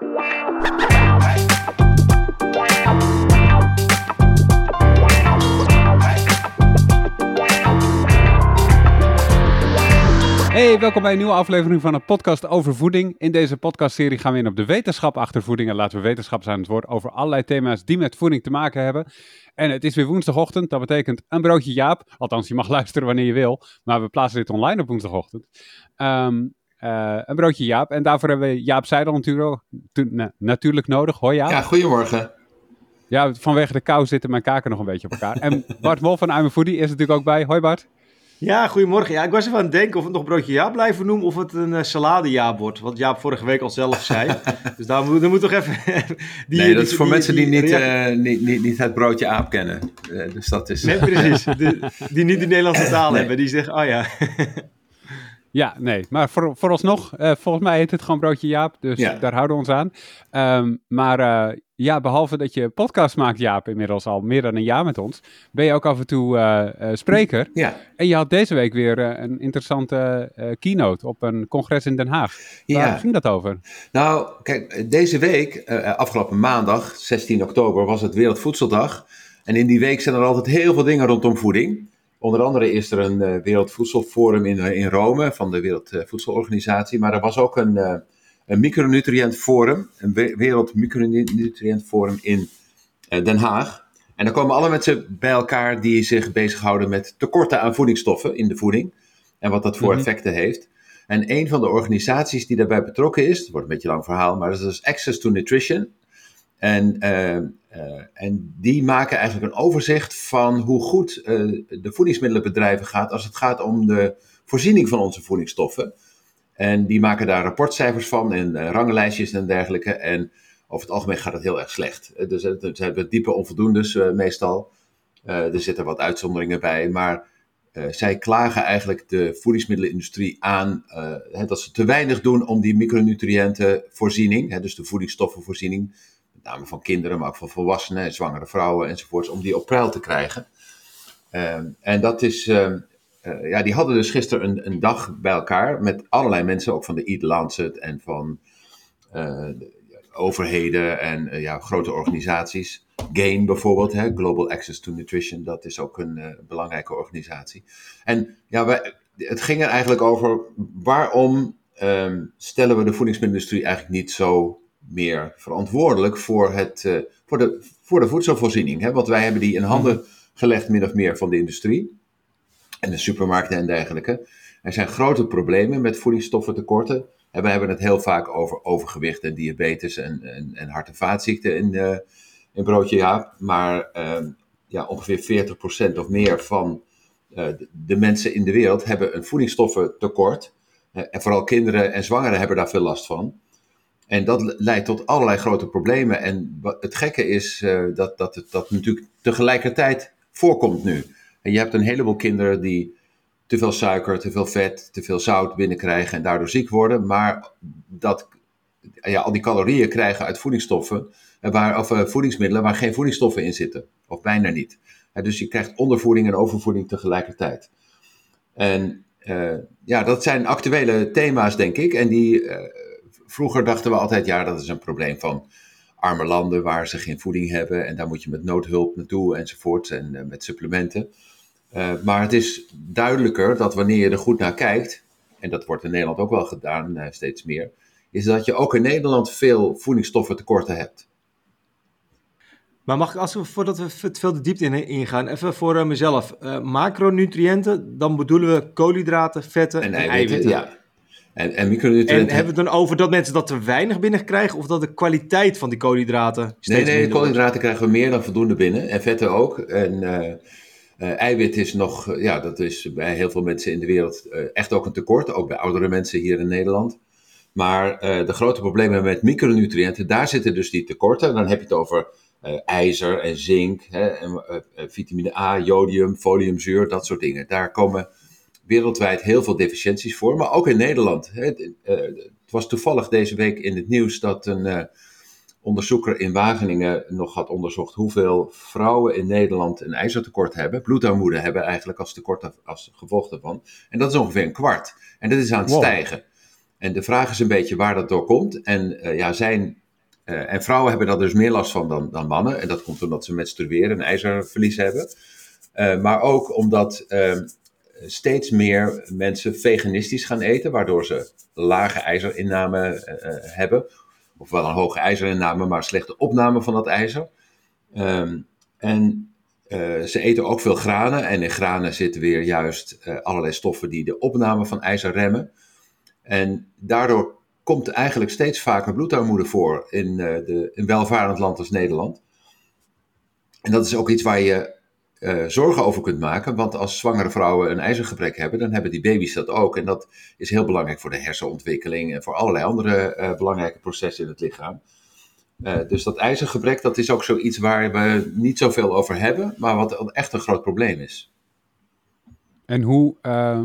Hey, welkom bij een nieuwe aflevering van een podcast over voeding. In deze podcastserie gaan we in op de wetenschap achter voeding en laten we wetenschappers aan het woord over allerlei thema's die met voeding te maken hebben. En het is weer woensdagochtend, dat betekent een broodje Jaap. Althans, je mag luisteren wanneer je wil, maar we plaatsen dit online op woensdagochtend. Ehm, eh, een broodje Jaap. En daarvoor hebben we Jaap Seidel natuurlijk, natuurlijk nodig. Hoi Jaap. Ja, goedemorgen. Ja, vanwege de kou zitten mijn kaken nog een beetje op elkaar. En Bart Mol van I'm Foodie is natuurlijk ook bij. Hoi Bart. Ja, goedemorgen. Ja, ik was even aan het denken of het nog broodje Jaap blijven noemen of het een uh, salade Jaap wordt. Wat Jaap vorige week al zelf zei. dus daar moet, daar moet toch even... die, nee, dat is voor mensen die, niet, uh, niet, niet, niet het broodje Aap kennen. Uh, dus dat is... Nee, precies. die, die niet de Nederlandse taal nee. hebben. Die zeggen, oh ja... Ja, nee. Maar voor, vooralsnog, uh, volgens mij heet het gewoon broodje Jaap. Dus ja. daar houden we ons aan. Um, maar uh, ja, behalve dat je podcast maakt, Jaap, inmiddels al meer dan een jaar met ons, ben je ook af en toe uh, spreker. Ja. En je had deze week weer een interessante keynote op een congres in Den Haag. Waar ja. ging dat over? Nou, kijk, deze week, afgelopen maandag, 16 oktober, was het Wereldvoedseldag. En in die week zijn er altijd heel veel dingen rondom voeding. Onder andere is er een uh, Wereldvoedselforum in, in Rome van de Wereldvoedselorganisatie. Maar er was ook een, uh, een micronutriëntforum, een Wereldmicronutriëntforum in Den Haag. En daar komen alle mensen bij elkaar die zich bezighouden met tekorten aan voedingsstoffen in de voeding. En wat dat voor -hmm. effecten heeft. En een van de organisaties die daarbij betrokken is, het wordt een beetje een lang verhaal, maar dat is Access to Nutrition. En, uh, uh, en die maken eigenlijk een overzicht van hoe goed uh, de voedingsmiddelenbedrijven gaat als het gaat om de voorziening van onze voedingsstoffen. En die maken daar rapportcijfers van en ranglijstjes en dergelijke. En over het algemeen gaat het heel erg slecht. Dus er zijn diepe onvoldoendes meestal. er zitten wat uitzonderingen bij, maar zij klagen eigenlijk de voedingsmiddelenindustrie aan dat ze te weinig doen om die micronutriëntenvoorziening, dus de voedingsstoffenvoorziening, name van kinderen, maar ook van volwassenen, zwangere vrouwen enzovoorts, om die op peil te krijgen. Um, en dat is, um, uh, ja, die hadden dus gisteren een, een, dag bij elkaar met allerlei mensen, ook van de Eat Lancet en van uh, overheden en uh, ja, grote organisaties. GAIN bijvoorbeeld, hè, Global Access to Nutrition, dat is ook een belangrijke organisatie. En ja, het ging er eigenlijk over waarom um, stellen we de voedingsmiddelenindustrie eigenlijk niet zo meer verantwoordelijk voor, het, uh, voor, de, voor de voedselvoorziening. Hè? Want wij hebben die in handen gelegd, min of meer, van de industrie. En de supermarkten en dergelijke. Er zijn grote problemen met voedingsstoffentekorten. En we hebben het heel vaak over overgewicht en diabetes en, en, en hart- en vaatziekten in, uh, in broodje ja. Maar uh, ja, ongeveer 40% of meer van uh, de, de, mensen in de wereld hebben een voedingsstoffentekort. en vooral kinderen en zwangeren hebben daar veel last van. En dat leidt tot allerlei grote problemen. En het gekke is uh, dat, dat het dat natuurlijk tegelijkertijd voorkomt nu. En je hebt een heleboel kinderen die te veel suiker, te veel vet, te veel zout binnenkrijgen en daardoor ziek worden. Maar dat, ja, al die calorieën krijgen uit voedingsstoffen, waar, of uh, voedingsmiddelen waar geen voedingsstoffen in zitten. Of bijna niet. Dus je krijgt ondervoeding en overvoeding tegelijkertijd. En ja, dat zijn actuele thema's, denk ik. En die vroeger dachten we altijd, ja, dat is een probleem van arme landen waar ze geen voeding hebben en daar moet je met noodhulp naartoe enzovoort en uh, met supplementen. Uh, maar het is duidelijker dat wanneer je er goed naar kijkt, en dat wordt in Nederland ook wel gedaan uh, steeds meer, is dat je ook in Nederland veel voedingsstoffen tekorten hebt. Maar mag ik, als we, voordat we veel de diepte in ingaan, even voor mezelf. macronutriënten, dan bedoelen we koolhydraten, vetten en, en eiwitten. eiwitten. Ja. En, en micronutriënten... En hebben we het dan over dat mensen dat te weinig binnenkrijgen of dat de kwaliteit van die koolhydraten Nee, nee, de koolhydraten krijgen we meer dan voldoende binnen en vetten ook. En uh, uh, eiwit is nog, ja, dat is bij heel veel mensen in de wereld uh, echt ook een tekort. Ook bij oudere mensen hier in Nederland. Maar de grote problemen met micronutriënten, daar zitten dus die tekorten. Dan heb je het over ijzer en zink, hè, en, vitamine A, jodium, foliumzuur, dat soort dingen. Daar komen wereldwijd heel veel deficiënties voor, maar ook in Nederland. Het, uh, het was toevallig deze week in het nieuws dat een uh, onderzoeker in Wageningen nog had onderzocht hoeveel vrouwen in Nederland een ijzertekort hebben, bloedarmoede hebben eigenlijk als tekort als gevolg daarvan. En dat is ongeveer een kwart. En dat is aan het wow. stijgen. En de vraag is een beetje waar dat door komt. En uh, ja, zijn en vrouwen hebben daar dus meer last van dan, dan mannen. En dat komt omdat ze menstrueren en ijzerverlies hebben. maar ook omdat ehm, steeds meer mensen veganistisch gaan eten, waardoor ze lage ijzerinname hebben. Of wel een hoge ijzerinname, maar slechte opname van dat ijzer. Ehm, en uh, ze eten ook veel granen. En in granen zitten weer juist allerlei stoffen die de opname van ijzer remmen. En daardoor komt eigenlijk steeds vaker bloedarmoede voor in, de, in welvarend land als Nederland. En dat is ook iets waar je zorgen over kunt maken. Want als zwangere vrouwen een ijzergebrek hebben, dan hebben die baby's dat ook. En dat is heel belangrijk voor de hersenontwikkeling en voor allerlei andere belangrijke processen in het lichaam. Uh, dus dat ijzergebrek, dat is ook zoiets waar we niet zoveel over hebben, maar wat echt een groot probleem is. En hoe, uh,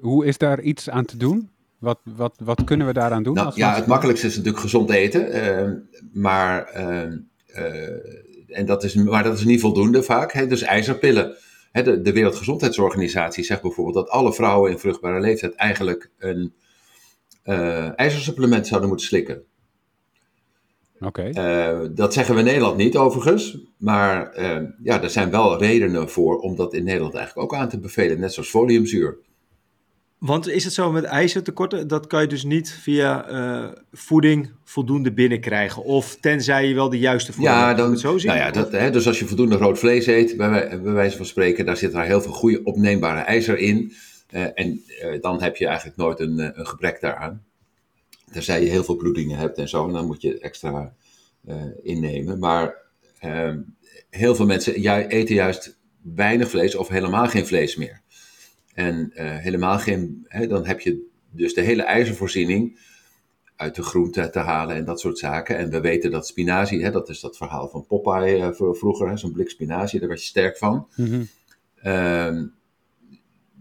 hoe is daar iets aan te doen? Wat, wat, wat kunnen we daaraan doen? Nou, ja, het makkelijkste is natuurlijk gezond eten. Uh, maar, ehm, eh, en dat is, maar dat is niet voldoende vaak. Hè? Dus ijzerpillen. Hè, de, de Wereldgezondheidsorganisatie zegt bijvoorbeeld dat alle vrouwen in vruchtbare leeftijd eigenlijk een uh, ijzersupplement zouden moeten slikken. Oké. Uh, dat zeggen we in Nederland niet overigens. Maar uh, ja, er zijn wel redenen voor om dat in Nederland eigenlijk ook aan te bevelen. Net zoals foliumzuur. Want is het zo met ijzertekorten, dat kan je dus niet via uh, voeding voldoende binnenkrijgen? Of tenzij je wel de juiste voeding ja, dan, het zo zien? Nou ja, dat, hè, dus als je voldoende rood vlees eet, bij, bij wijze van spreken, daar zit daar heel veel goede opneembare ijzer in. en dan heb je eigenlijk nooit een, een gebrek daaraan. Tenzij je heel veel bloedingen hebt en zo, en dan moet je extra innemen. Maar uh, heel veel mensen ja, eten juist weinig vlees of helemaal geen vlees meer. En uh, helemaal geen, hè, dan heb je dus de hele ijzervoorziening uit de groente te halen en dat soort zaken. En we weten dat spinazie, hè, dat is dat verhaal van Popeye uh, vroeger, zo'n blik spinazie, daar werd je sterk van. Mm -hmm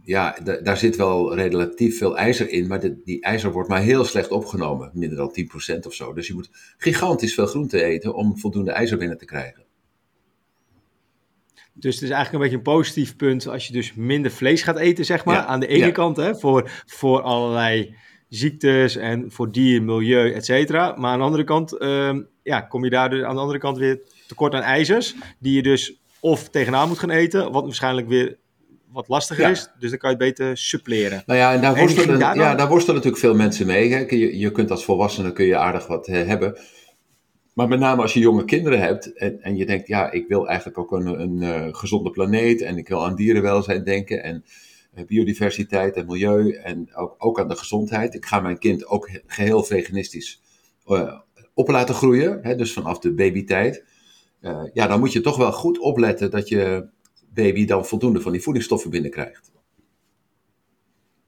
ja, daar zit wel relatief veel ijzer in, maar die ijzer wordt maar heel slecht opgenomen, minder dan 10% of zo. Dus je moet gigantisch veel groente eten om voldoende ijzer binnen te krijgen. Dus het is eigenlijk een beetje een positief punt als je dus minder vlees gaat eten, zeg maar. aan de ene kant, hè, voor, voor allerlei ziektes en voor dier, milieu, et cetera. Maar aan de andere kant, uh, ja, kom je daar dus aan de andere kant weer tekort aan ijzers, die je dus of tegenaan moet gaan eten, wat waarschijnlijk weer wat lastiger is. Dus dan kan je het beter suppleren. Nou ja, en daar, worstelen, ja, daar worstelen natuurlijk veel mensen mee. Hè. Je, je kunt als volwassene kun je aardig wat hebben. Maar met name als je jonge kinderen hebt en, en je denkt, ja, ik wil eigenlijk ook een, een uh, gezonde planeet en ik wil aan dierenwelzijn denken en uh, biodiversiteit en milieu en ook, ook aan de gezondheid. Ik ga mijn kind ook geheel veganistisch op laten groeien, hè, dus vanaf de babytijd. ja, dan moet je toch wel goed opletten dat je baby dan voldoende van die voedingsstoffen binnenkrijgt.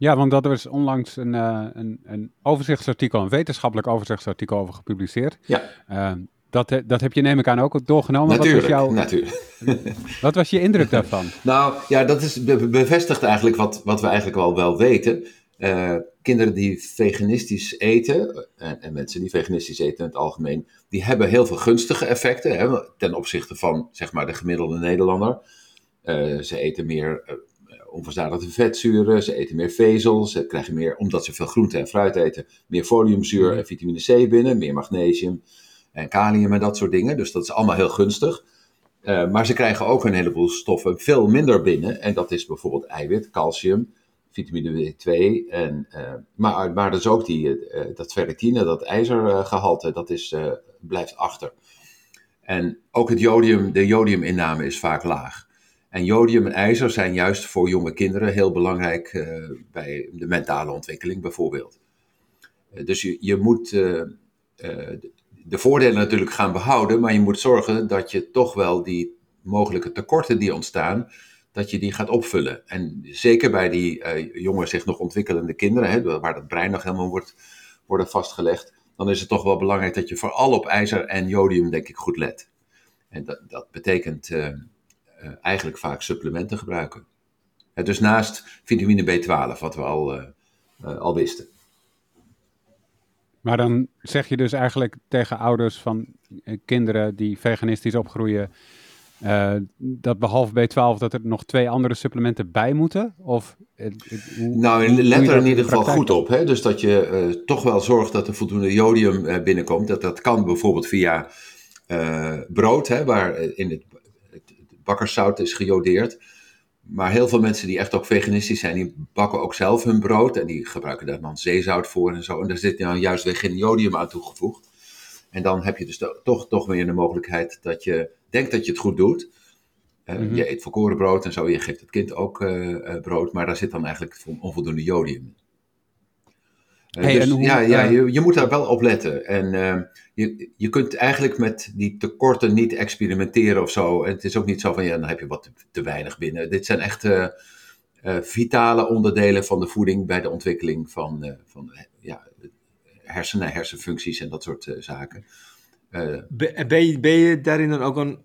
Ja, want dat is onlangs een, uh, een, een overzichtsartikel, een wetenschappelijk overzichtsartikel over gepubliceerd. Ja. Uh, dat, dat heb je neem ik aan ook doorgenomen. Natuurlijk, wat was jouw, natuurlijk. Wat was je indruk daarvan? nou, ja, dat is bevestigt eigenlijk wat, wat we eigenlijk al wel weten. Uh, kinderen die veganistisch eten, en, en, mensen die veganistisch eten in het algemeen, die hebben heel veel gunstige effecten hè, ten opzichte van zeg maar, de gemiddelde Nederlander. Uh, ze eten meer onverzadigde vetzuren, ze eten meer vezels, ze krijgen meer, omdat ze veel groente en fruit eten, meer foliumzuur mhm. en vitamine C binnen, meer magnesium en kalium en dat soort dingen. Dus dat is allemaal heel gunstig. Uh, maar ze krijgen ook een heleboel stoffen veel minder binnen. En dat is bijvoorbeeld eiwit, calcium, vitamine B2. En, maar, maar dus ook die, dat ferritine, dat ijzergehalte, dat is, blijft achter. En ook het jodium, de jodiuminname is vaak laag. En jodium en ijzer zijn juist voor jonge kinderen heel belangrijk uh, bij de mentale ontwikkeling bijvoorbeeld. Uh, dus je, je moet uh, de voordelen natuurlijk gaan behouden, maar je moet zorgen dat je toch wel die mogelijke tekorten die ontstaan, dat je die gaat opvullen. En zeker bij die jonge, zich nog ontwikkelende kinderen, hè, waar het brein nog helemaal wordt worden vastgelegd, dan is het toch wel belangrijk dat je vooral op ijzer en jodium, denk ik, goed let. En dat, dat betekent eigenlijk vaak supplementen gebruiken. dus naast vitamine B12, wat we al, uh, uh, al wisten. Maar dan zeg je dus eigenlijk tegen ouders van kinderen die veganistisch opgroeien, dat behalve B12 dat er nog twee andere supplementen bij moeten? Of, hoe, nou, let er in ieder geval goed op. Hè? Dus dat je toch wel zorgt dat er voldoende jodium binnenkomt. Dat, dat kan bijvoorbeeld via brood, hè, waar in het, het bakkerszout is gejodeerd. Maar heel veel mensen die echt ook veganistisch zijn, die bakken ook zelf hun brood. En die gebruiken daar dan zeezout voor en zo. En daar zit dan juist weer geen jodium aan toegevoegd. En dan heb je dus toch, toch weer de mogelijkheid dat je denkt dat je het goed doet. Uh, Je eet volkoren brood en zo, je geeft het kind ook uh, brood, maar daar zit dan eigenlijk onvoldoende jodium Hey, dus, ja, ja je, je, moet daar wel op letten. En uh, je, je kunt eigenlijk met die tekorten niet experimenteren of zo. En het is ook niet zo van, ja, dan heb je wat te, weinig binnen. Dit zijn echt uh, uh, vitale onderdelen van de voeding bij de ontwikkeling van, van ja, hersenen, hersenfuncties en dat soort zaken. ben, je, ben je daarin dan ook een,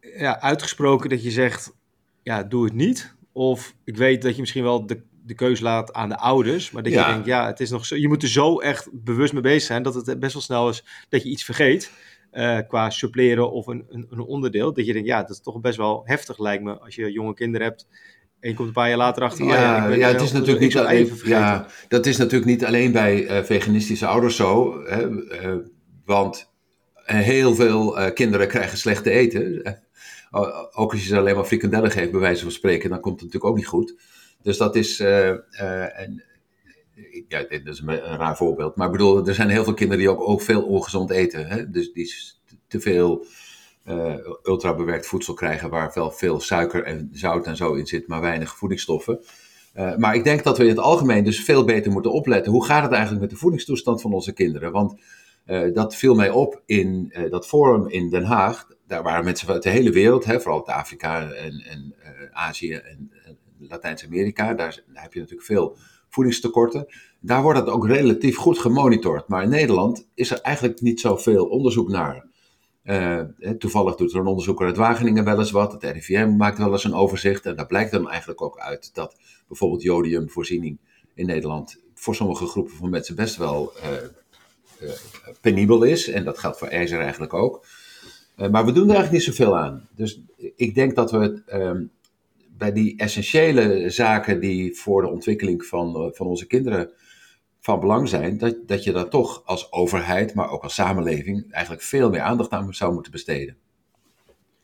ja, uitgesproken dat je zegt, ja, doe het niet? Of ik weet dat je misschien wel de de keus laat aan de ouders. Maar dat je denkt, ja, het is nog zo. Je moet er zo echt bewust mee bezig zijn dat het best wel snel is dat je iets vergeet. Uh, qua suppleren of een, een, een, onderdeel. Dat je denkt, ja, dat is toch best wel heftig lijkt me als je jonge kinderen hebt. En je komt een paar jaar later achter. Ja, oh ja, ik ben, ja het is natuurlijk niet alleen. Ja, dat is natuurlijk niet alleen bij uh, veganistische ouders zo. Hè, uh, want heel veel kinderen krijgen slecht te eten. ook als je ze alleen maar frikandellen geeft, bij wijze van spreken, dan komt het natuurlijk ook niet goed. Dus dat is. Uh, en, ja, dit is een, raar voorbeeld. Maar ik bedoel, er zijn heel veel kinderen die ook, ook veel ongezond eten. Hè? Dus die te veel uh, ultrabewerkt voedsel krijgen waar wel veel suiker en zout en zo in zit, maar weinig voedingsstoffen. Maar ik denk dat we in het algemeen dus veel beter moeten opletten. Hoe gaat het eigenlijk met de voedingstoestand van onze kinderen? Want dat viel mij op in dat forum in Den Haag. Daar waren mensen uit de hele wereld, hè, vooral uit Afrika en, en Azië en Latijns-Amerika, daar, heb je natuurlijk veel voedingstekorten. Daar wordt het ook relatief goed gemonitord. Maar in Nederland is er eigenlijk niet zoveel onderzoek naar. Uh, toevallig doet er een onderzoeker uit Wageningen wel eens wat. Het RIVM maakt wel eens een overzicht. En daar blijkt dan eigenlijk ook uit dat bijvoorbeeld jodiumvoorziening in Nederland voor sommige groepen van mensen best wel uh, penibel is. En dat geldt voor ijzer eigenlijk ook. maar we doen er eigenlijk niet zoveel aan. Dus ik denk dat we ehm, bij die essentiële zaken die voor de ontwikkeling van, eh, van onze kinderen van belang zijn, dat, dat je daar toch als overheid, maar ook als samenleving, eigenlijk veel meer aandacht aan zou moeten besteden.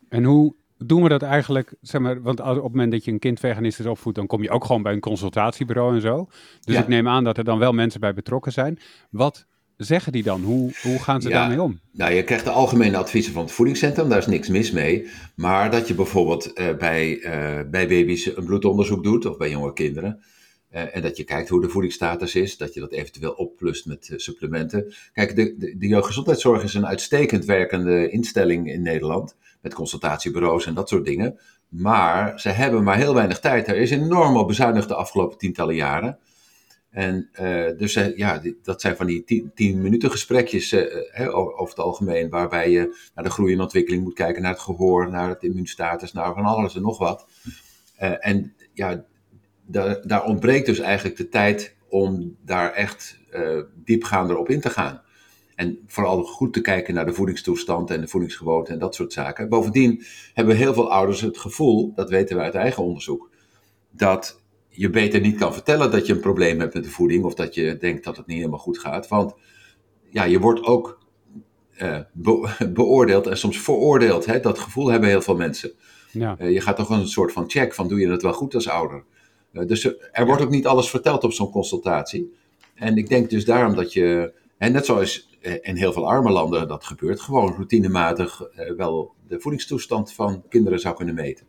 En hoe doen we dat eigenlijk? Zeg maar, want op het moment dat je een kind veganistisch opvoedt, dan kom je ook gewoon bij een consultatiebureau en zo. Dus ik neem aan dat er dan wel mensen bij betrokken zijn. Wat zeggen die dan? Hoe, hoe gaan ze daarmee om? Nou, je krijgt de algemene adviezen van het voedingscentrum, daar is niks mis mee. Maar dat je bijvoorbeeld uh, bij, uh, bij baby's een bloedonderzoek doet, of bij jonge kinderen. Uh, en dat je kijkt hoe de voedingsstatus is, dat je dat eventueel opplust met supplementen. Kijk, de, de, de jeugdgezondheidszorg is een uitstekend werkende instelling in Nederland. Met consultatiebureaus en dat soort dingen. Maar ze hebben maar heel weinig tijd. Er is enorm op bezuinigd de afgelopen tientallen jaren. En uh, dus uh, ja, dat zijn van die tien, minuten gesprekjes uh, over het algemeen, waarbij je naar de groei en ontwikkeling moet kijken, naar het gehoor, naar het immuunstatus, naar van alles en nog wat. en ja, daar, daar ontbreekt dus eigenlijk de tijd om daar echt diepgaander op in te gaan. En vooral goed te kijken naar de voedingstoestand en de voedingsgewoonten en dat soort zaken. Bovendien hebben heel veel ouders het gevoel, dat weten we uit eigen onderzoek, dat je beter niet kan vertellen dat je een probleem hebt met de voeding of dat je denkt dat het niet helemaal goed gaat. Want ja, je wordt ook uh, beoordeeld en soms veroordeeld. Hè? Dat gevoel hebben heel veel mensen. Ja. Uh, je gaat toch een soort van check van doe je het wel goed als ouder. Uh, dus er wordt ook niet alles verteld op zo'n consultatie. En ik denk dus daarom dat je, en net zoals in heel veel arme landen dat gebeurt, gewoon routinematig wel de voedingstoestand van kinderen zou kunnen meten.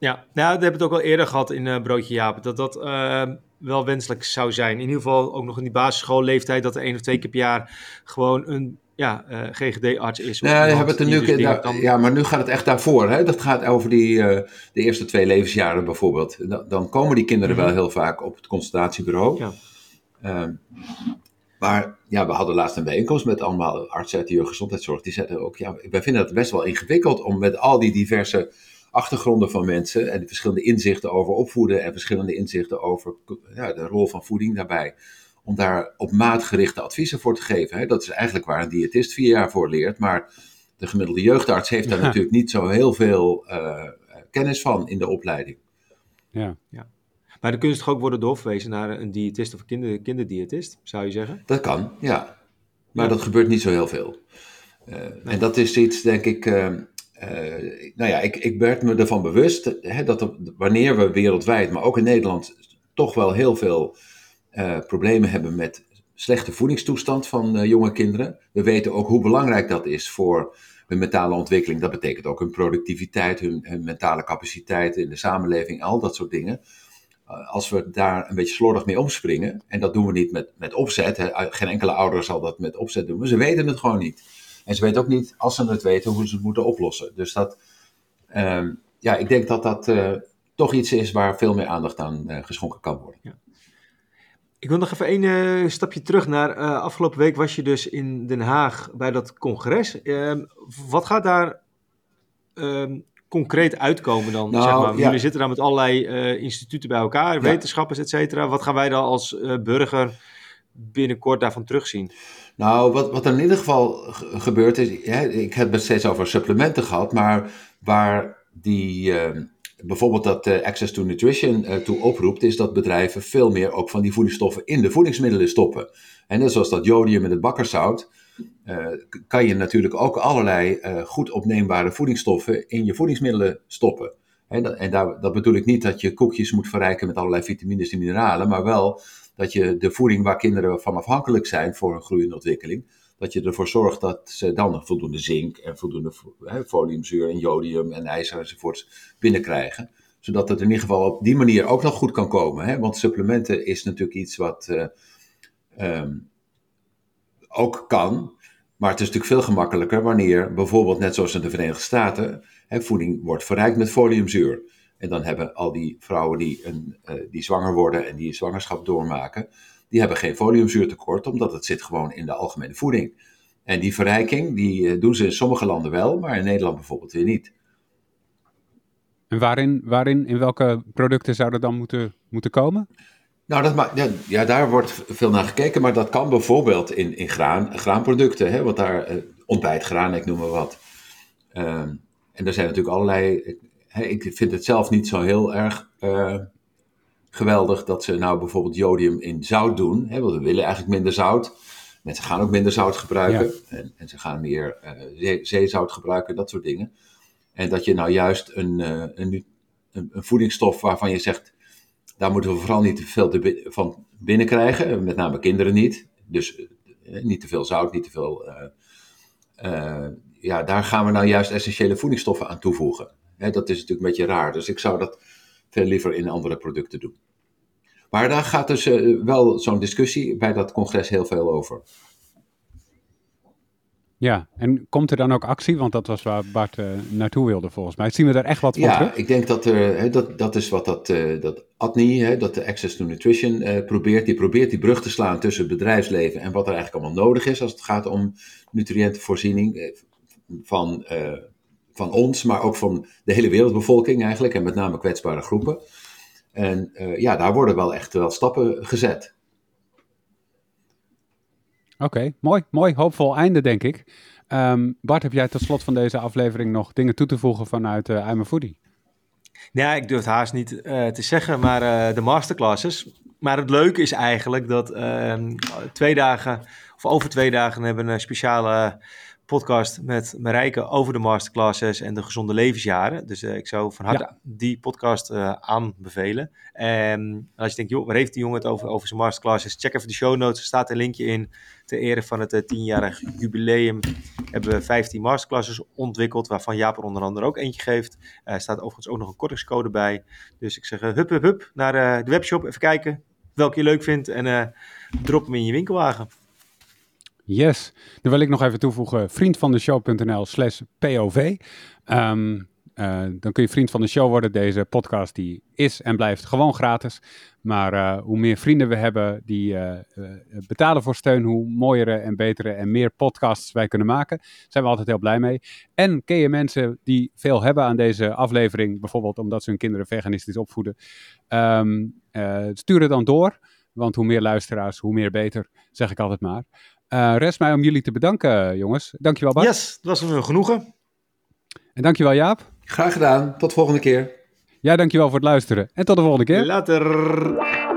Ja, nou, we hebben het ook al eerder gehad in uh, Broodje Jaap. Dat dat uh, wel wenselijk zou zijn. In ieder geval ook nog in die basisschoolleeftijd. Dat er één of twee keer per jaar gewoon een ja, uh, eh, GGD-arts is. Nee, hebben het er nu, dus daar, Ja, maar nu gaat het echt daarvoor. Hè? Dat gaat over die, de eerste twee levensjaren bijvoorbeeld. Dan, dan komen die kinderen mhm. wel heel vaak op het consultatiebureau. Ja. Ehm, maar ja, we hadden laatst een bijeenkomst met allemaal artsen uit de jeugdgezondheidszorg. Die zeiden ook, ja, wij vinden het best wel ingewikkeld om met al die diverse achtergronden van mensen en verschillende inzichten over opvoeden en verschillende inzichten over ja, de rol van voeding daarbij. Om daar op maat gerichte adviezen voor te geven. Hè. Dat is eigenlijk waar een diëtist vier jaar voor leert. Maar de gemiddelde jeugdarts heeft daar natuurlijk niet zo heel veel kennis van in de opleiding. Ja. ja. Maar dan kunnen ze toch ook worden doorverwezen naar een diëtist of een kinder, kinderdiëtist, zou je zeggen? Dat kan, ja. Maar dat gebeurt niet zo heel veel. En dat is iets, denk ik, uh, nou ja, ik, ik werd me ervan bewust hè, dat wanneer we wereldwijd, maar ook in Nederland, toch wel heel veel uh, problemen hebben met slechte voedingstoestand van uh, jonge kinderen. We weten ook hoe belangrijk dat is voor hun mentale ontwikkeling. Dat betekent ook hun productiviteit, hun, hun mentale capaciteit in de samenleving, al dat soort dingen. als we daar een beetje slordig mee omspringen, en dat doen we niet met, met opzet, hè, geen enkele ouder zal dat met opzet doen, maar ze weten het gewoon niet. En ze weten ook niet, als ze het weten, hoe ze het moeten oplossen. Dus dat, ehm, ja, ik denk dat dat uh, toch iets is waar veel meer aandacht aan uh, geschonken kan worden. Ja. Ik wil nog even één uh, stapje terug naar afgelopen week was je dus in Den Haag bij dat congres. Ehm, wat gaat daar ehm, concreet uitkomen dan? Nou, zeg maar? Jullie zitten daar met allerlei instituten bij elkaar, wetenschappers, et cetera. Wat gaan wij dan als burger binnenkort daarvan terugzien? Nou, wat, wat er in ieder geval gebeurt is, ik heb het steeds over supplementen gehad, maar waar die, uh, bijvoorbeeld dat uh, Access to Nutrition uh, toe oproept, is dat bedrijven veel meer ook van die voedingsstoffen in de voedingsmiddelen stoppen. En net zoals dat jodium in het bakkerzout, kan je natuurlijk ook allerlei goed opneembare voedingsstoffen in je voedingsmiddelen stoppen. En, en daar, dat bedoel ik niet dat je koekjes moet verrijken met allerlei vitamines en mineralen, maar wel dat je de voeding waar kinderen van afhankelijk zijn voor een groeiende ontwikkeling, dat je ervoor zorgt dat ze dan voldoende zink en voldoende foliumzuur en jodium en ijzer enzovoorts binnenkrijgen. Zodat het in ieder geval op die manier ook nog goed kan komen. Want supplementen is natuurlijk iets wat uh, um, ook kan. Maar het is natuurlijk veel gemakkelijker wanneer bijvoorbeeld, net zoals in de Verenigde Staten, voeding wordt verrijkt met foliumzuur. En dan hebben al die vrouwen die, een, uh, die zwanger worden en die zwangerschap doormaken, die hebben geen foliumzuurtekort, omdat het zit gewoon in de algemene voeding. En die verrijking, die uh, doen ze in sommige landen wel, maar in Nederland bijvoorbeeld weer niet. En waarin, waarin in welke producten zou dat dan moeten, moeten komen? Nou, dat ja, ja, daar wordt veel naar gekeken, maar dat kan bijvoorbeeld in, in graan, graanproducten, hè, wat daar, uh, ontbijtgraan, ik noem maar wat. Uh, en er zijn natuurlijk allerlei ik vind het zelf niet zo heel erg uh, geweldig dat ze nou bijvoorbeeld jodium in zout doen. Hè, want we willen eigenlijk minder zout. Mensen gaan ook minder zout gebruiken. En, en, ze gaan meer uh, zeezout gebruiken, dat soort dingen. En dat je nou juist een, uh, een, een, een, voedingsstof waarvan je zegt, daar moeten we vooral niet te veel van binnenkrijgen. Met name kinderen niet. Dus niet te veel zout, niet te veel... ja, daar gaan we nou juist essentiële voedingsstoffen aan toevoegen dat is natuurlijk een beetje raar. Dus ik zou dat veel liever in andere producten doen. Maar daar gaat dus uh, wel zo'n discussie bij dat congres heel veel over. Ja, en komt er dan ook actie? Want dat was waar Bart uh, naartoe wilde volgens mij. Zien we daar echt wat van ja, terug? ik denk dat, er, dat, dat is wat dat, uh, dat ATNI, hè, dat de Access to Nutrition uh, probeert. Die probeert die brug te slaan tussen het bedrijfsleven en wat er eigenlijk allemaal nodig is als het gaat om nutriëntenvoorziening van van ons, maar ook van de hele wereldbevolking eigenlijk, en met name kwetsbare groepen. En uh, ja, daar worden wel echt wel stappen gezet. Oké, okay, mooi, mooi, hoopvol einde denk ik. Um, Bart, heb jij tot slot van deze aflevering nog dingen toe te voegen vanuit uh, I'm a Foodie? Ja, ik durf het haast niet uh, te zeggen, maar uh, de masterclasses. Maar het leuke is eigenlijk dat ehm, twee dagen, of over twee dagen, hebben we een speciale podcast met Marijke over de masterclasses en de gezonde levensjaren. Dus uh, ik zou van harte die podcast uh, aanbevelen. En als je denkt, joh, waar heeft die jongen het over, over zijn masterclasses? Check even de show notes, er staat een linkje in. Ter ere van het uh, tienjarig jubileum hebben we 15 masterclasses ontwikkeld, waarvan Jaap er onder andere ook eentje geeft. Er staat overigens ook nog een kortingscode bij. Dus ik zeg, hup, hup, hup, naar de webshop, even kijken welke je leuk vindt en drop hem in je winkelwagen. Yes. Dan wil ik nog even toevoegen, vriendvandeshow.nl slash POV. Um, uh, dan kun je vriend van de show worden. Deze podcast die is en blijft gewoon gratis. Maar uh, hoe meer vrienden we hebben die uh, betalen voor steun, hoe mooiere en betere en meer podcasts wij kunnen maken. Zijn we altijd heel blij mee. En ken je mensen die veel hebben aan deze aflevering, bijvoorbeeld omdat ze hun kinderen veganistisch opvoeden, um, stuur het dan door. Want hoe meer luisteraars, hoe meer beter, zeg ik altijd maar. Uh, rest mij om jullie te bedanken, jongens. Dankjewel, Bart. Yes, het was een genoegen. En dankjewel, Jaap. Graag gedaan. Tot volgende keer. Ja, dankjewel voor het luisteren. En tot de volgende keer. Later.